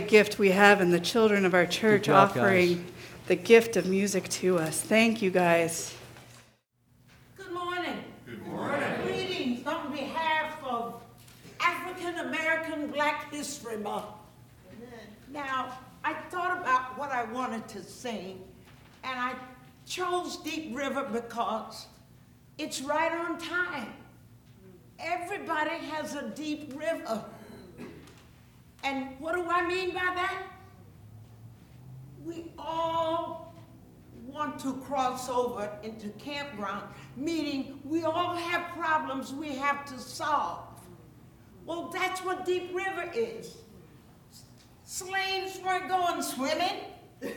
What a gift we have in the children of our church job, guys. offering the gift of music to us. Thank you, guys. Good morning. Good morning. Greetings on behalf of African American Black History Month. Now, I thought about what I wanted to sing, and I chose Deep River because it's right on time. Everybody has a deep river. And what do I mean by that? We all want to cross over into campground, meaning we all have problems we have to solve. Well, that's what Deep River is. Slaves weren't going swimming.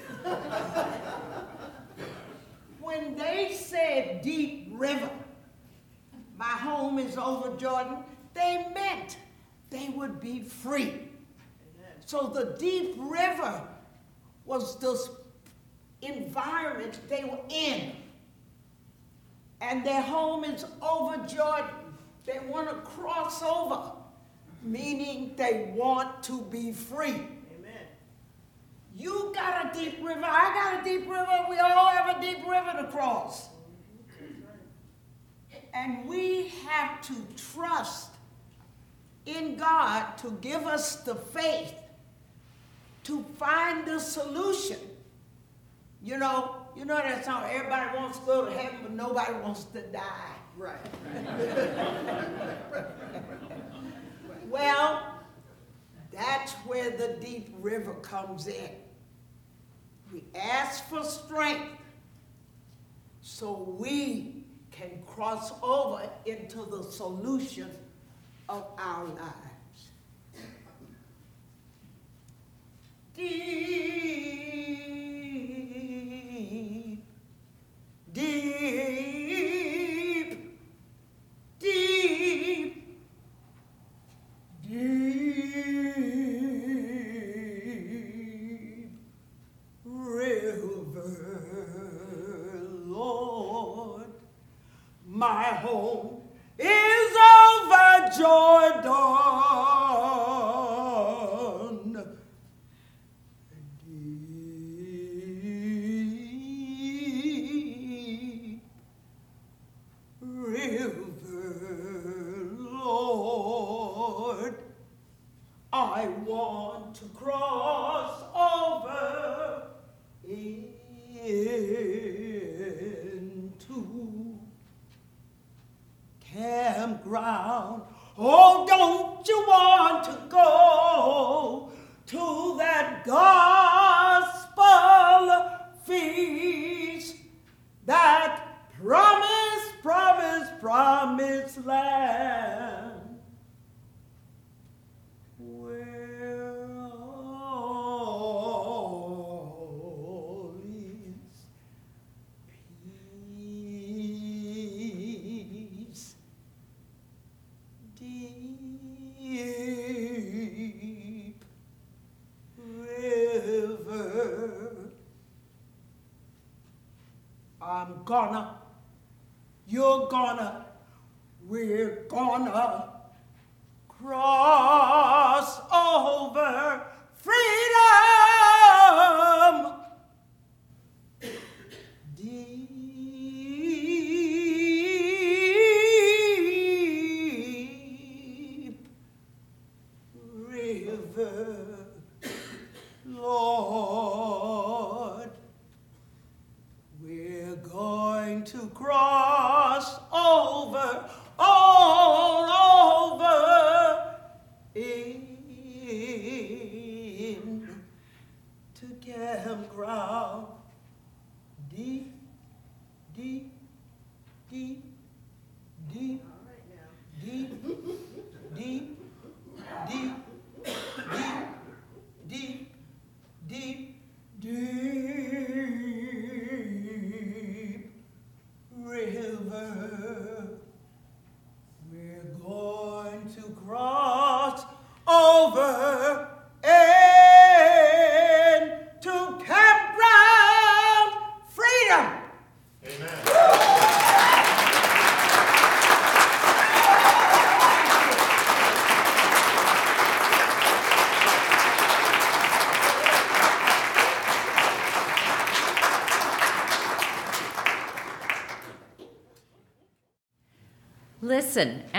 when they said Deep River, my home is over Jordan, they meant they would be free. So the deep river was this environment they were in. And their home is over Jordan. They want to cross over, meaning they want to be free. Amen. You got a deep river, I got a deep river, we all have a deep river to cross. And we have to trust in God to give us the faith to find the solution. You know, you know that song, everybody wants to go to heaven, but nobody wants to die. Right. well, that's where the deep river comes in. We ask for strength so we can cross over into the solution of our lives. Deep, deep, deep, deep river, Lord. My home is over you're gonna, we're gonna cross over freedom.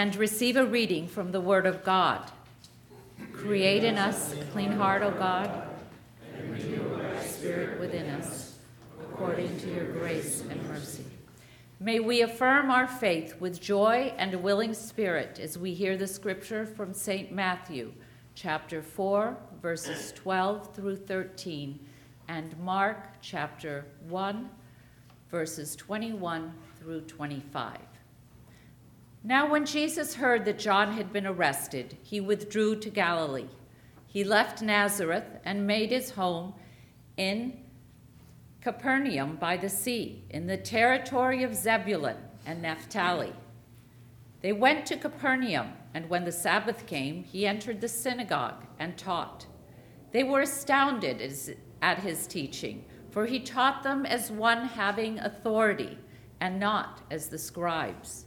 And receive a reading from the Word of God. Create in us a clean heart, O God, and renew a spirit within us, according to your grace and mercy. May we affirm our faith with joy and a willing spirit as we hear the scripture from St. Matthew, chapter 4, verses 12 through 13, and Mark, chapter 1, verses 21 through 25. Now, when Jesus heard that John had been arrested, he withdrew to Galilee. He left Nazareth and made his home in Capernaum by the sea, in the territory of Zebulun and Naphtali. They went to Capernaum, and when the Sabbath came, he entered the synagogue and taught. They were astounded at his teaching, for he taught them as one having authority, and not as the scribes.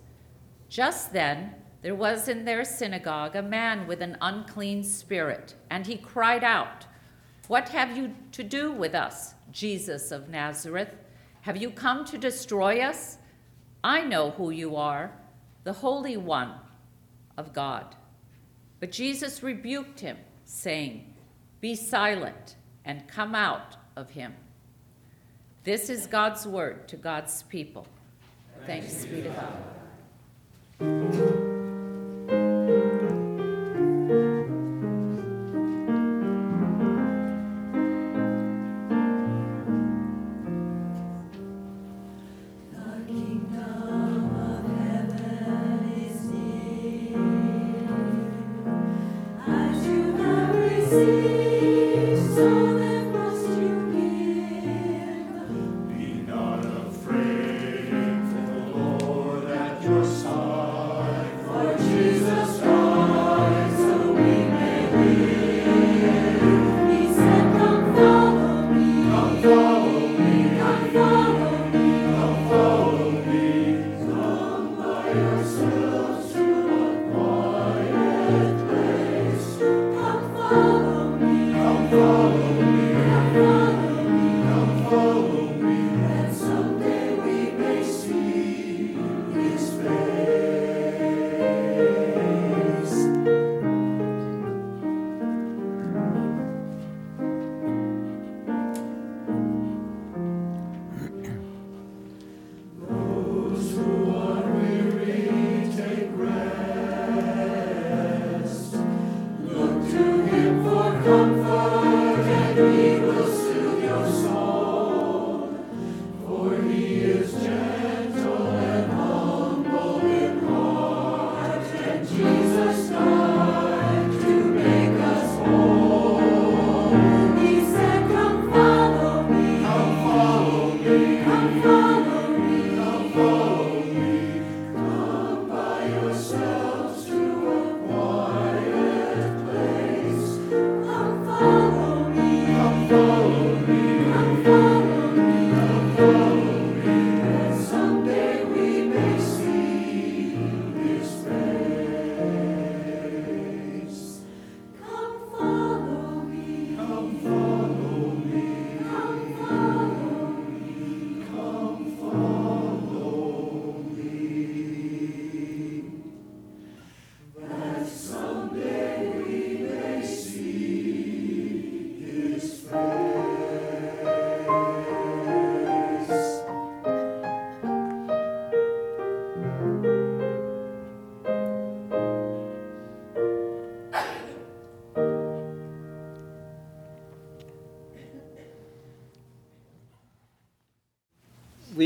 Just then, there was in their synagogue a man with an unclean spirit, and he cried out, What have you to do with us, Jesus of Nazareth? Have you come to destroy us? I know who you are, the Holy One of God. But Jesus rebuked him, saying, Be silent and come out of him. This is God's word to God's people. Thanks be to God. Música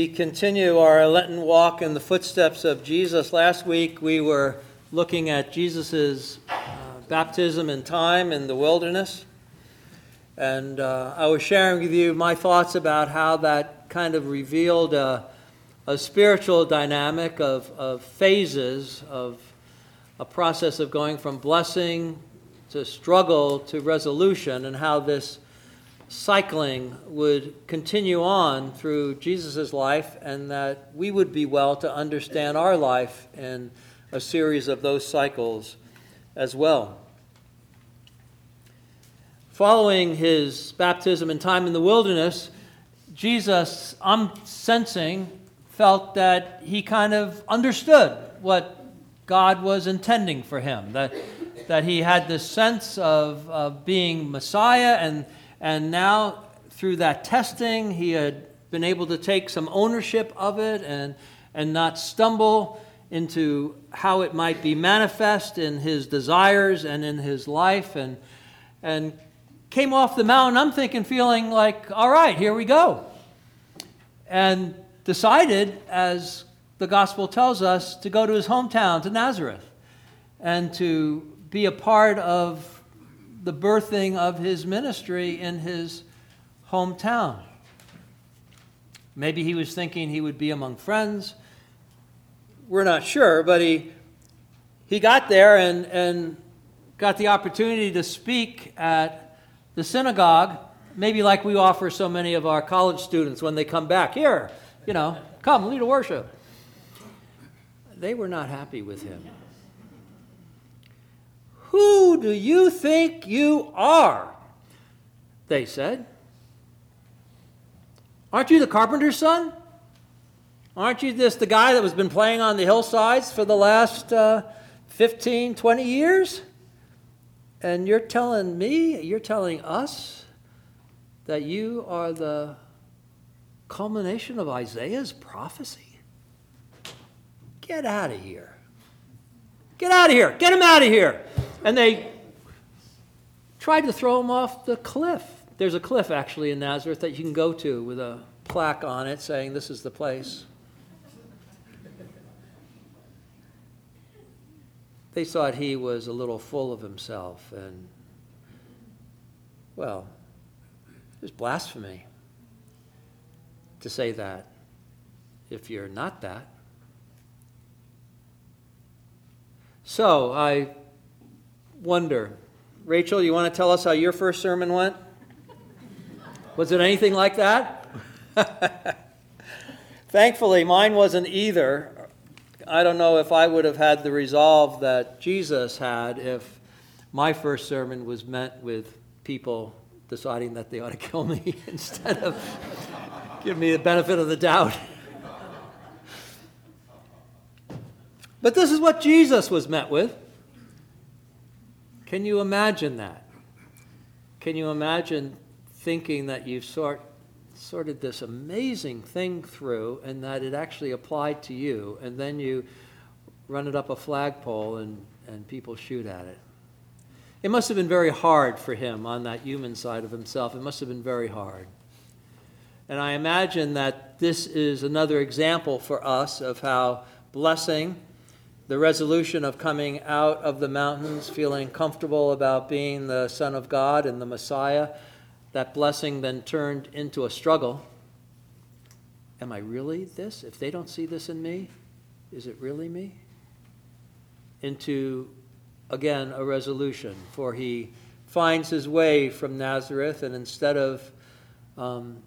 we continue our Lenten walk in the footsteps of Jesus. Last week we were looking at Jesus' uh, baptism in time in the wilderness. And uh, I was sharing with you my thoughts about how that kind of revealed a, a spiritual dynamic of, of phases of a process of going from blessing to struggle to resolution, and how this cycling would continue on through Jesus' life and that we would be well to understand our life in a series of those cycles as well. Following his baptism and time in the wilderness, Jesus, I'm sensing, felt that he kind of understood what God was intending for him, that, that he had this sense of, of being Messiah, and, and now through that testing, he had been able to take some ownership of it and, and not stumble into how it might be manifest in his desires and in his life, and, and came off the mountain, I'm thinking, feeling like, all right, here we go. And decided, as the gospel tells us, to go to his hometown, to Nazareth, and to be a part of the birthing of his ministry in his hometown. Maybe he was thinking he would be among friends. We're not sure, but he, he got there and, and got the opportunity to speak at the synagogue, maybe like we offer so many of our college students when they come back. Here, you know, come, lead a worship. They were not happy with him. Who do you think you are? They said. Aren't you the carpenter's son? Aren't you just the guy that has been playing on the hillsides for the last uh, 15, 20 years? And you're telling me, you're telling us that you are the culmination of Isaiah's prophecy? Get out of here. Get out of here. Get him out of here. And they tried to throw him off the cliff. There's a cliff actually in Nazareth that you can go to with a plaque on it saying this is the place. They thought he was a little full of himself and, well, it was blasphemy to say that if you're not that. So I wonder, Rachel, you want to tell us how your first sermon went? Was it anything like that? Thankfully, mine wasn't either. I don't know if I would have had the resolve that Jesus had if my first sermon was met with people deciding that they ought to kill me instead of give me the benefit of the doubt. But this is what Jesus was met with. Can you imagine that? Can you imagine thinking that you've sort, sorted this amazing thing through and that it actually applied to you, and then you run it up a flagpole and, and people shoot at it? It must have been very hard for him on that human side of himself. It must have been very hard. And I imagine that this is another example for us of how blessing, the resolution of coming out of the mountains, feeling comfortable about being the Son of God and the Messiah, that blessing then turned into a struggle. Am I really this? If they don't see this in me, is it really me? Into, again, a resolution, for he finds his way from Nazareth, and instead of um,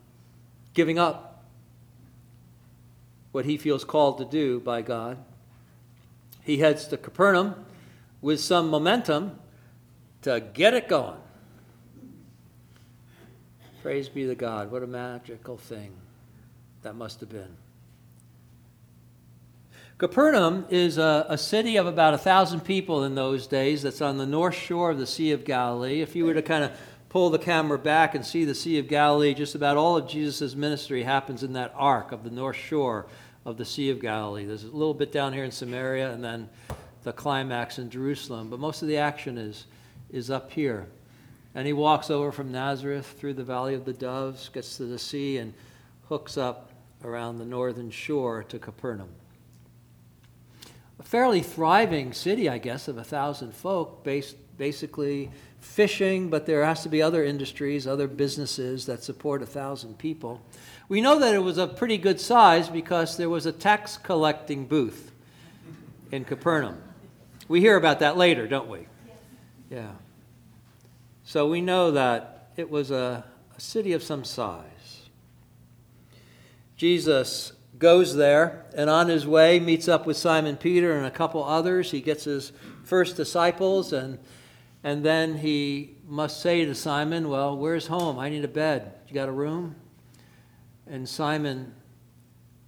giving up what he feels called to do by God. He heads to Capernaum with some momentum to get it going. Praise be to God. What a magical thing that must have been. Capernaum is a, a, city of about a thousand people in those days that's on the north shore of the Sea of Galilee. If you were to kind of pull the camera back and see the Sea of Galilee, just about all of Jesus' ministry happens in that arc of the north shore of the Sea of Galilee. There's a little bit down here in Samaria and then the climax in Jerusalem, but most of the action is, is up here. And he walks over from Nazareth through the Valley of the Doves, gets to the sea, and hooks up around the northern shore to Capernaum. A fairly thriving city, I guess, of a thousand folk, based basically fishing, but there has to be other industries, other businesses that support a thousand people. We know that it was a pretty good size because there was a tax collecting booth in Capernaum. We hear about that later, don't we? Yeah. So we know that it was a, a city of some size. Jesus goes there and on his way meets up with Simon Peter and a couple others. He gets his first disciples and and then he must say to Simon, Well, where's home? I need a bed. You got a room? And Simon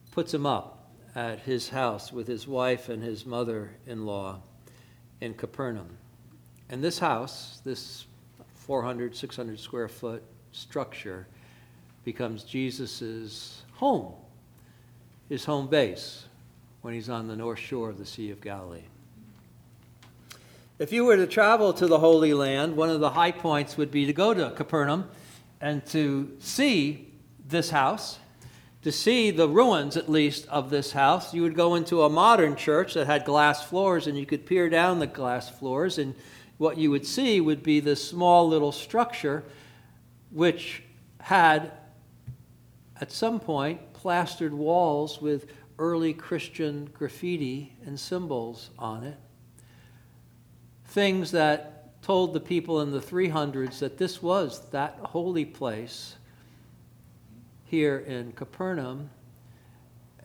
puts him up at his house with his wife and his mother in law in Capernaum. And this house, this 400, 600 square foot structure, becomes Jesus' home, his home base, when he's on the north shore of the Sea of Galilee. If you were to travel to the Holy Land, one of the high points would be to go to Capernaum and to see this house, to see the ruins at least of this house. You would go into a modern church that had glass floors and you could peer down the glass floors, and what you would see would be this small little structure which had at some point plastered walls with early Christian graffiti and symbols on it things that told the people in the 300s that this was that holy place here in Capernaum.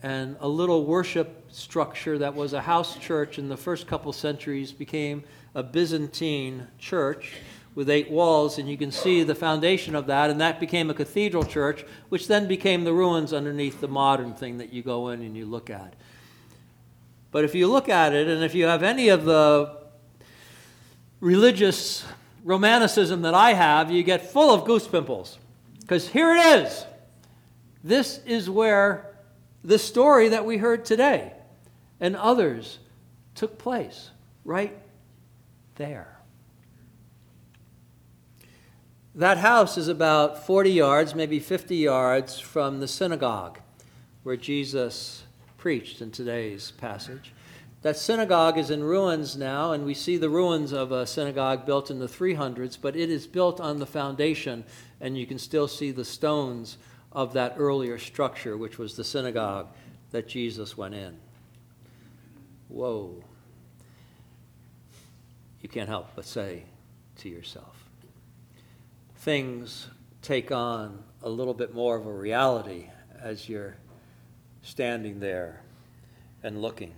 And a little worship structure that was a house church in the first couple centuries became a Byzantine church with eight walls, and you can see the foundation of that, and that became a cathedral church, which then became the ruins underneath the modern thing that you go in and you look at. But if you look at it, and if you have any of the religious romanticism that I have, you get full of goose pimples. Because here it is. This is where the story that we heard today and others took place, right there. That house is about 40 yards, maybe 50 yards from the synagogue where Jesus preached in today's passage. That synagogue is in ruins now, and we see the ruins of a synagogue built in the 300s, but it is built on the foundation, and you can still see the stones of that earlier structure, which was the synagogue that Jesus went in. Whoa. You can't help but say to yourself, things take on a little bit more of a reality as you're standing there and looking.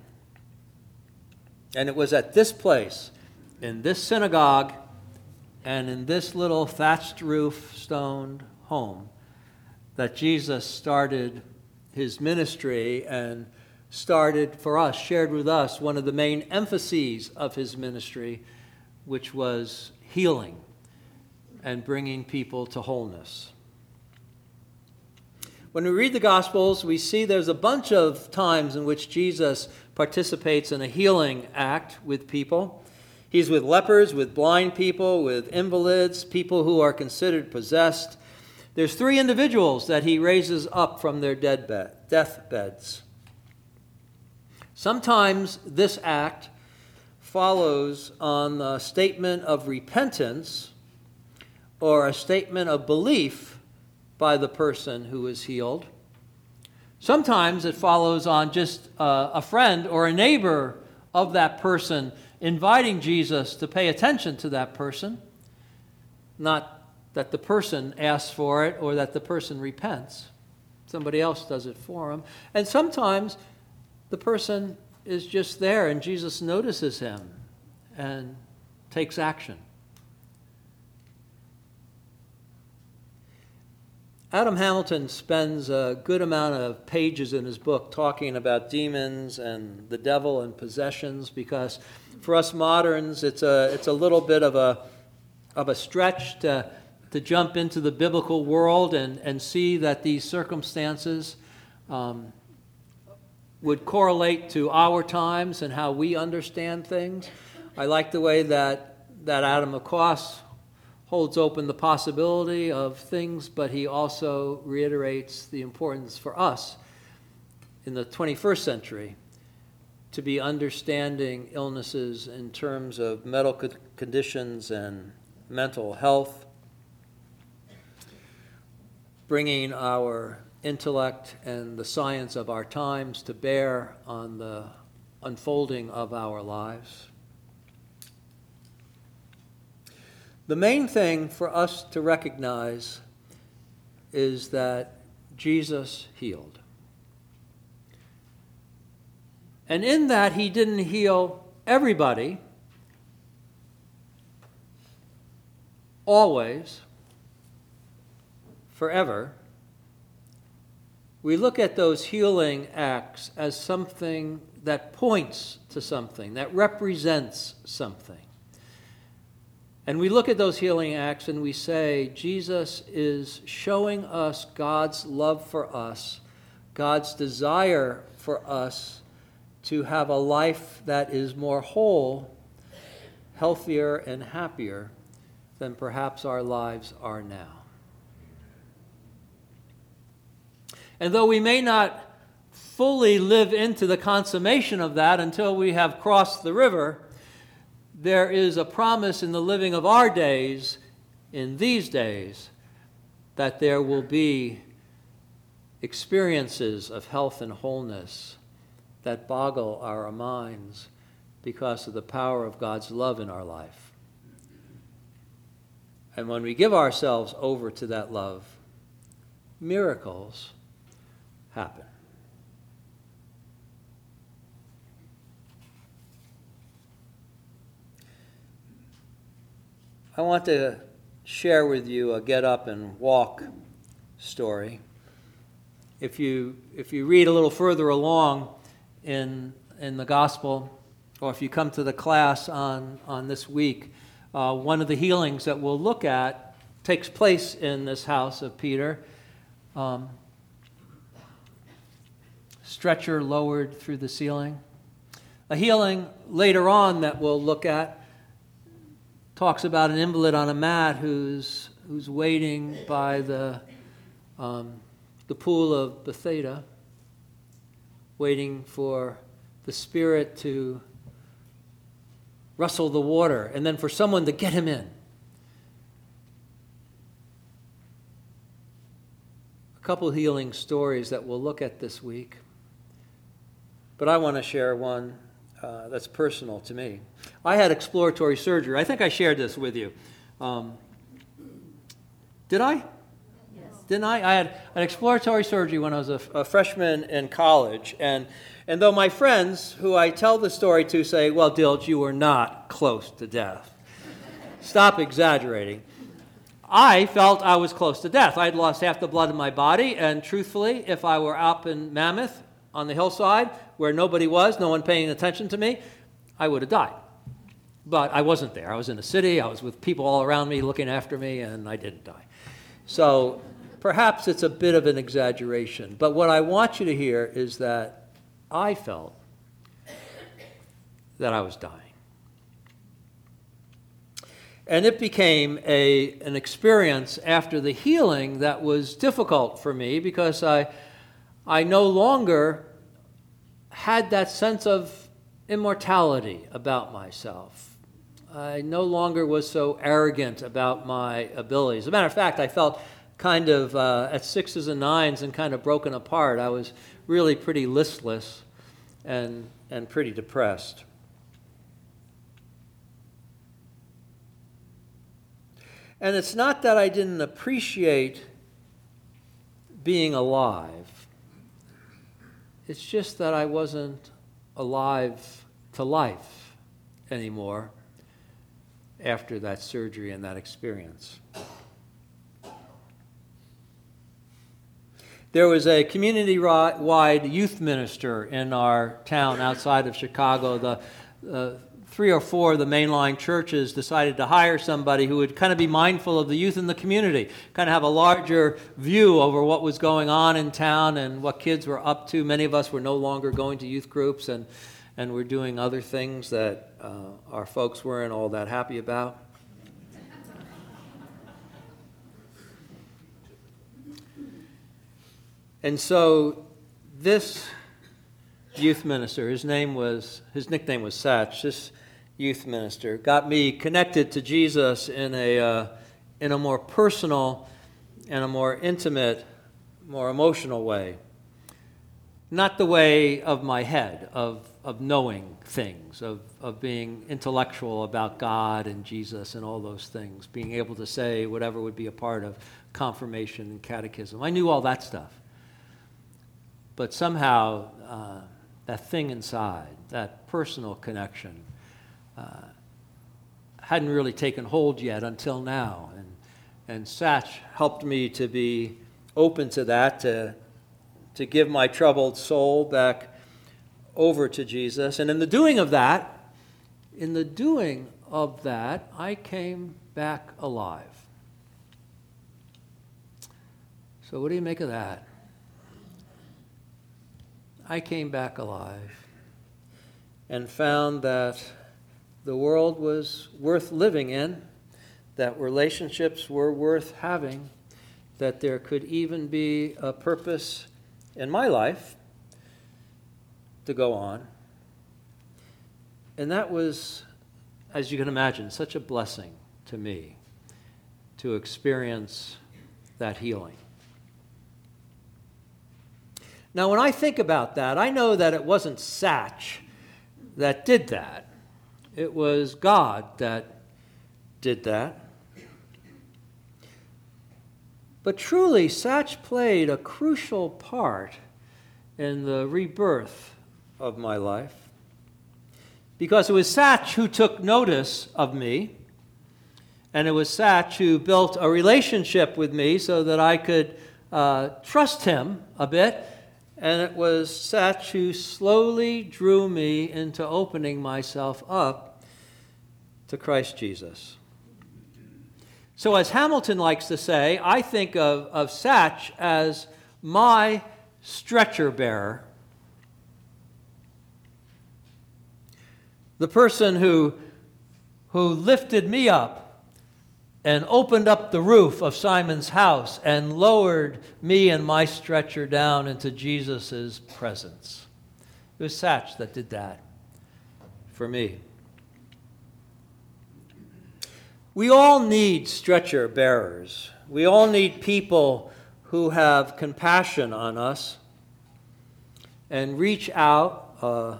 And it was at this place, in this synagogue, and in this little thatched roof, stoned home, that Jesus started his ministry and started for us, shared with us one of the main emphases of his ministry, which was healing and bringing people to wholeness. When we read the Gospels, we see there's a bunch of times in which Jesus participates in a healing act with people. He's with lepers, with blind people, with invalids, people who are considered possessed. There's three individuals that he raises up from their dead bed, deathbeds. Sometimes this act follows on a statement of repentance or a statement of belief by the person who is healed. Sometimes it follows on just uh, a friend or a neighbor of that person inviting Jesus to pay attention to that person, not that the person asks for it or that the person repents. Somebody else does it for him. And sometimes the person is just there and Jesus notices him and takes action. Adam Hamilton spends a good amount of pages in his book talking about demons and the devil and possessions because for us moderns it's a, it's a little bit of a, of a stretch to, to jump into the biblical world and, and see that these circumstances um, would correlate to our times and how we understand things. I like the way that, that Adam McCoss holds open the possibility of things, but he also reiterates the importance for us in the 21st century to be understanding illnesses in terms of medical conditions and mental health, bringing our intellect and the science of our times to bear on the unfolding of our lives. The main thing for us to recognize is that Jesus healed. And in that, he didn't heal everybody, always, forever. we look at those healing acts as something that points to something, that represents something. And we look at those healing acts and we say, Jesus is showing us God's love for us, God's desire for us to have a life that is more whole, healthier, and happier than perhaps our lives are now. And though we may not fully live into the consummation of that until we have crossed the river, there is a promise in the living of our days, in these days, that there will be experiences of health and wholeness that boggle our minds because of the power of God's love in our life. And when we give ourselves over to that love, miracles happen. I want to share with you a get up and walk story. If you, if you read a little further along in, in the gospel, or if you come to the class on, on this week, uh, one of the healings that we'll look at takes place in this house of Peter. Um, stretcher lowered through the ceiling. A healing later on that we'll look at talks about an invalid on a mat who's, who's waiting by the, um, the pool of Bethesda, waiting for the Spirit to rustle the water and then for someone to get him in. A couple healing stories that we'll look at this week. But I want to share one uh, that's personal to me. I had exploratory surgery. I think I shared this with you. Um, did I? Yes. Didn't I? I had an exploratory surgery when I was a, a, freshman in college. And, and though my friends, who I tell the story to, say, well, Dilge, you were not close to death. Stop exaggerating. I felt I was close to death. I'd lost half the blood in my body, and truthfully, if I were up in Mammoth on the hillside where nobody was, no one paying attention to me, I would have died. But I wasn't there. I was in the city, I was with people all around me looking after me, and I didn't die. So perhaps it's a bit of an exaggeration. But what I want you to hear is that I felt that I was dying. And it became a, an experience after the healing that was difficult for me because I I no longer had that sense of immortality about myself. I no longer was so arrogant about my abilities. As a matter of fact, I felt kind of uh, at sixes and nines and kind of broken apart. I was really pretty listless and, and pretty depressed. And it's not that I didn't appreciate being alive. It's just that I wasn't alive to life anymore after that surgery and that experience. There was a community wide youth minister in our town outside of Chicago. The, uh, three or four of the mainline churches decided to hire somebody who would kind of be mindful of the youth in the community, kind of have a larger view over what was going on in town and what kids were up to. Many of us were no longer going to youth groups and, and were doing other things that uh, our folks weren't all that happy about. And so this youth minister, his name was, his nickname was Satch. This youth minister, got me connected to Jesus in a, uh, in a more personal and a more intimate, more emotional way. Not the way of my head, of, of knowing things, of, of being intellectual about God and Jesus and all those things, being able to say whatever would be a part of confirmation and catechism. I knew all that stuff. But somehow, uh, that thing inside, that personal connection, uh, hadn't really taken hold yet until now. And, and Satch helped me to be open to that, to, to give my troubled soul back over to Jesus. And in the doing of that, in the doing of that, I came back alive. So, what do you make of that? I came back alive and found that the world was worth living in, that relationships were worth having, that there could even be a purpose in my life to go on. And that was, as you can imagine, such a blessing to me to experience that healing. Now, when I think about that, I know that it wasn't Satch that did that, it was God that did that. But truly, Satch played a crucial part in the rebirth of my life because it was Satch who took notice of me, and it was Satch who built a relationship with me so that I could uh, trust him a bit and it was Satch who slowly drew me into opening myself up to Christ Jesus. So, as Hamilton likes to say, I think of, of Satch as my stretcher bearer. The person who, who lifted me up and opened up the roof of Simon's house and lowered me and my stretcher down into Jesus' presence. It was Satch that did that for me. We all need stretcher bearers. We all need people who have compassion on us and reach out uh,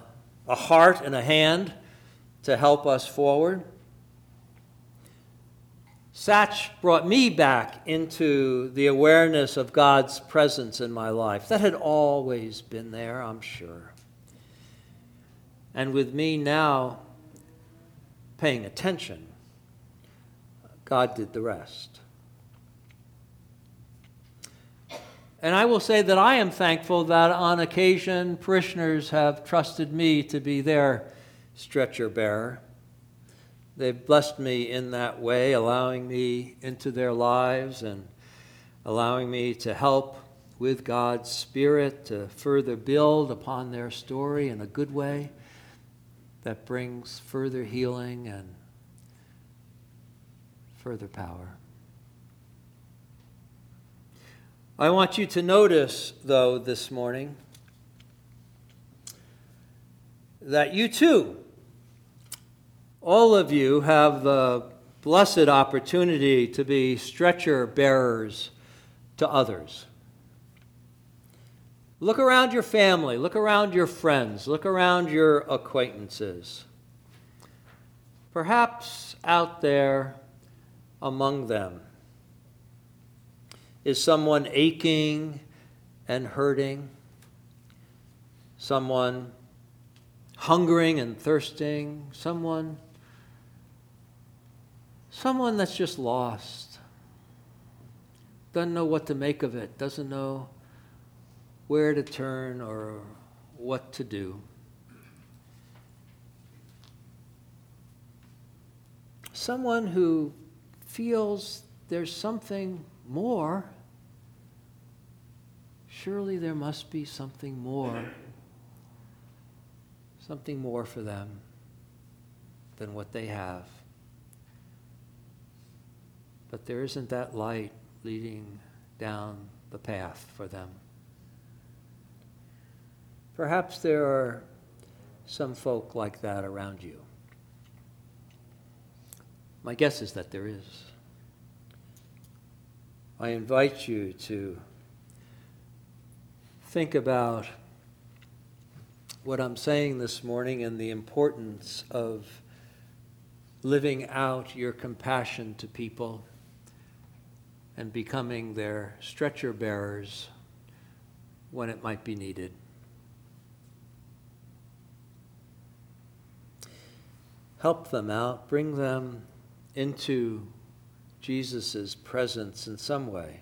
a heart and a hand to help us forward. Satch brought me back into the awareness of God's presence in my life. That had always been there, I'm sure. And with me now paying attention, God did the rest. And I will say that I am thankful that on occasion parishioners have trusted me to be their stretcher bearer. They've blessed me in that way, allowing me into their lives and allowing me to help with God's Spirit to further build upon their story in a good way that brings further healing and further power. I want you to notice, though, this morning, that you too all of you have the blessed opportunity to be stretcher bearers to others. Look around your family, look around your friends, look around your acquaintances. Perhaps out there among them is someone aching and hurting, someone hungering and thirsting, someone Someone that's just lost, doesn't know what to make of it, doesn't know where to turn or what to do. Someone who feels there's something more. Surely there must be something more, something more for them than what they have but there isn't that light leading down the path for them. Perhaps there are some folk like that around you. My guess is that there is. I invite you to think about what I'm saying this morning and the importance of living out your compassion to people and becoming their stretcher bearers when it might be needed. Help them out, bring them into Jesus' presence in some way.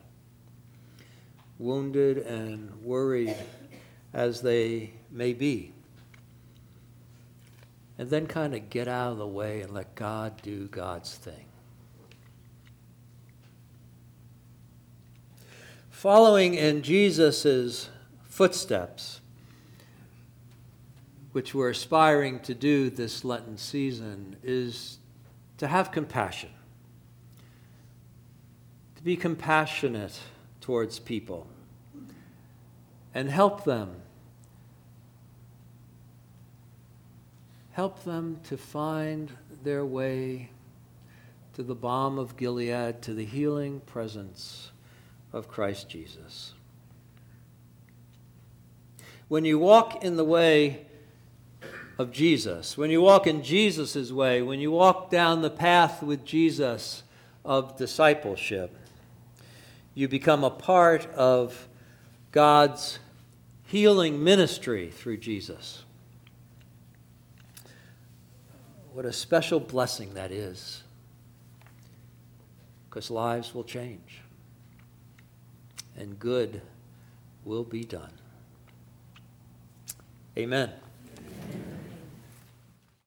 wounded and worried as they may be. And then kind of get out of the way and let God do God's thing. Following in Jesus' footsteps, which we're aspiring to do this Lenten season, is to have compassion, to be compassionate towards people, and help them. Help them to find their way to the balm of Gilead, to the healing presence of Christ Jesus. When you walk in the way of Jesus, when you walk in Jesus' way, when you walk down the path with Jesus of discipleship, you become a part of God's healing ministry through Jesus. What a special blessing that is, because lives will change and good will be done. Amen.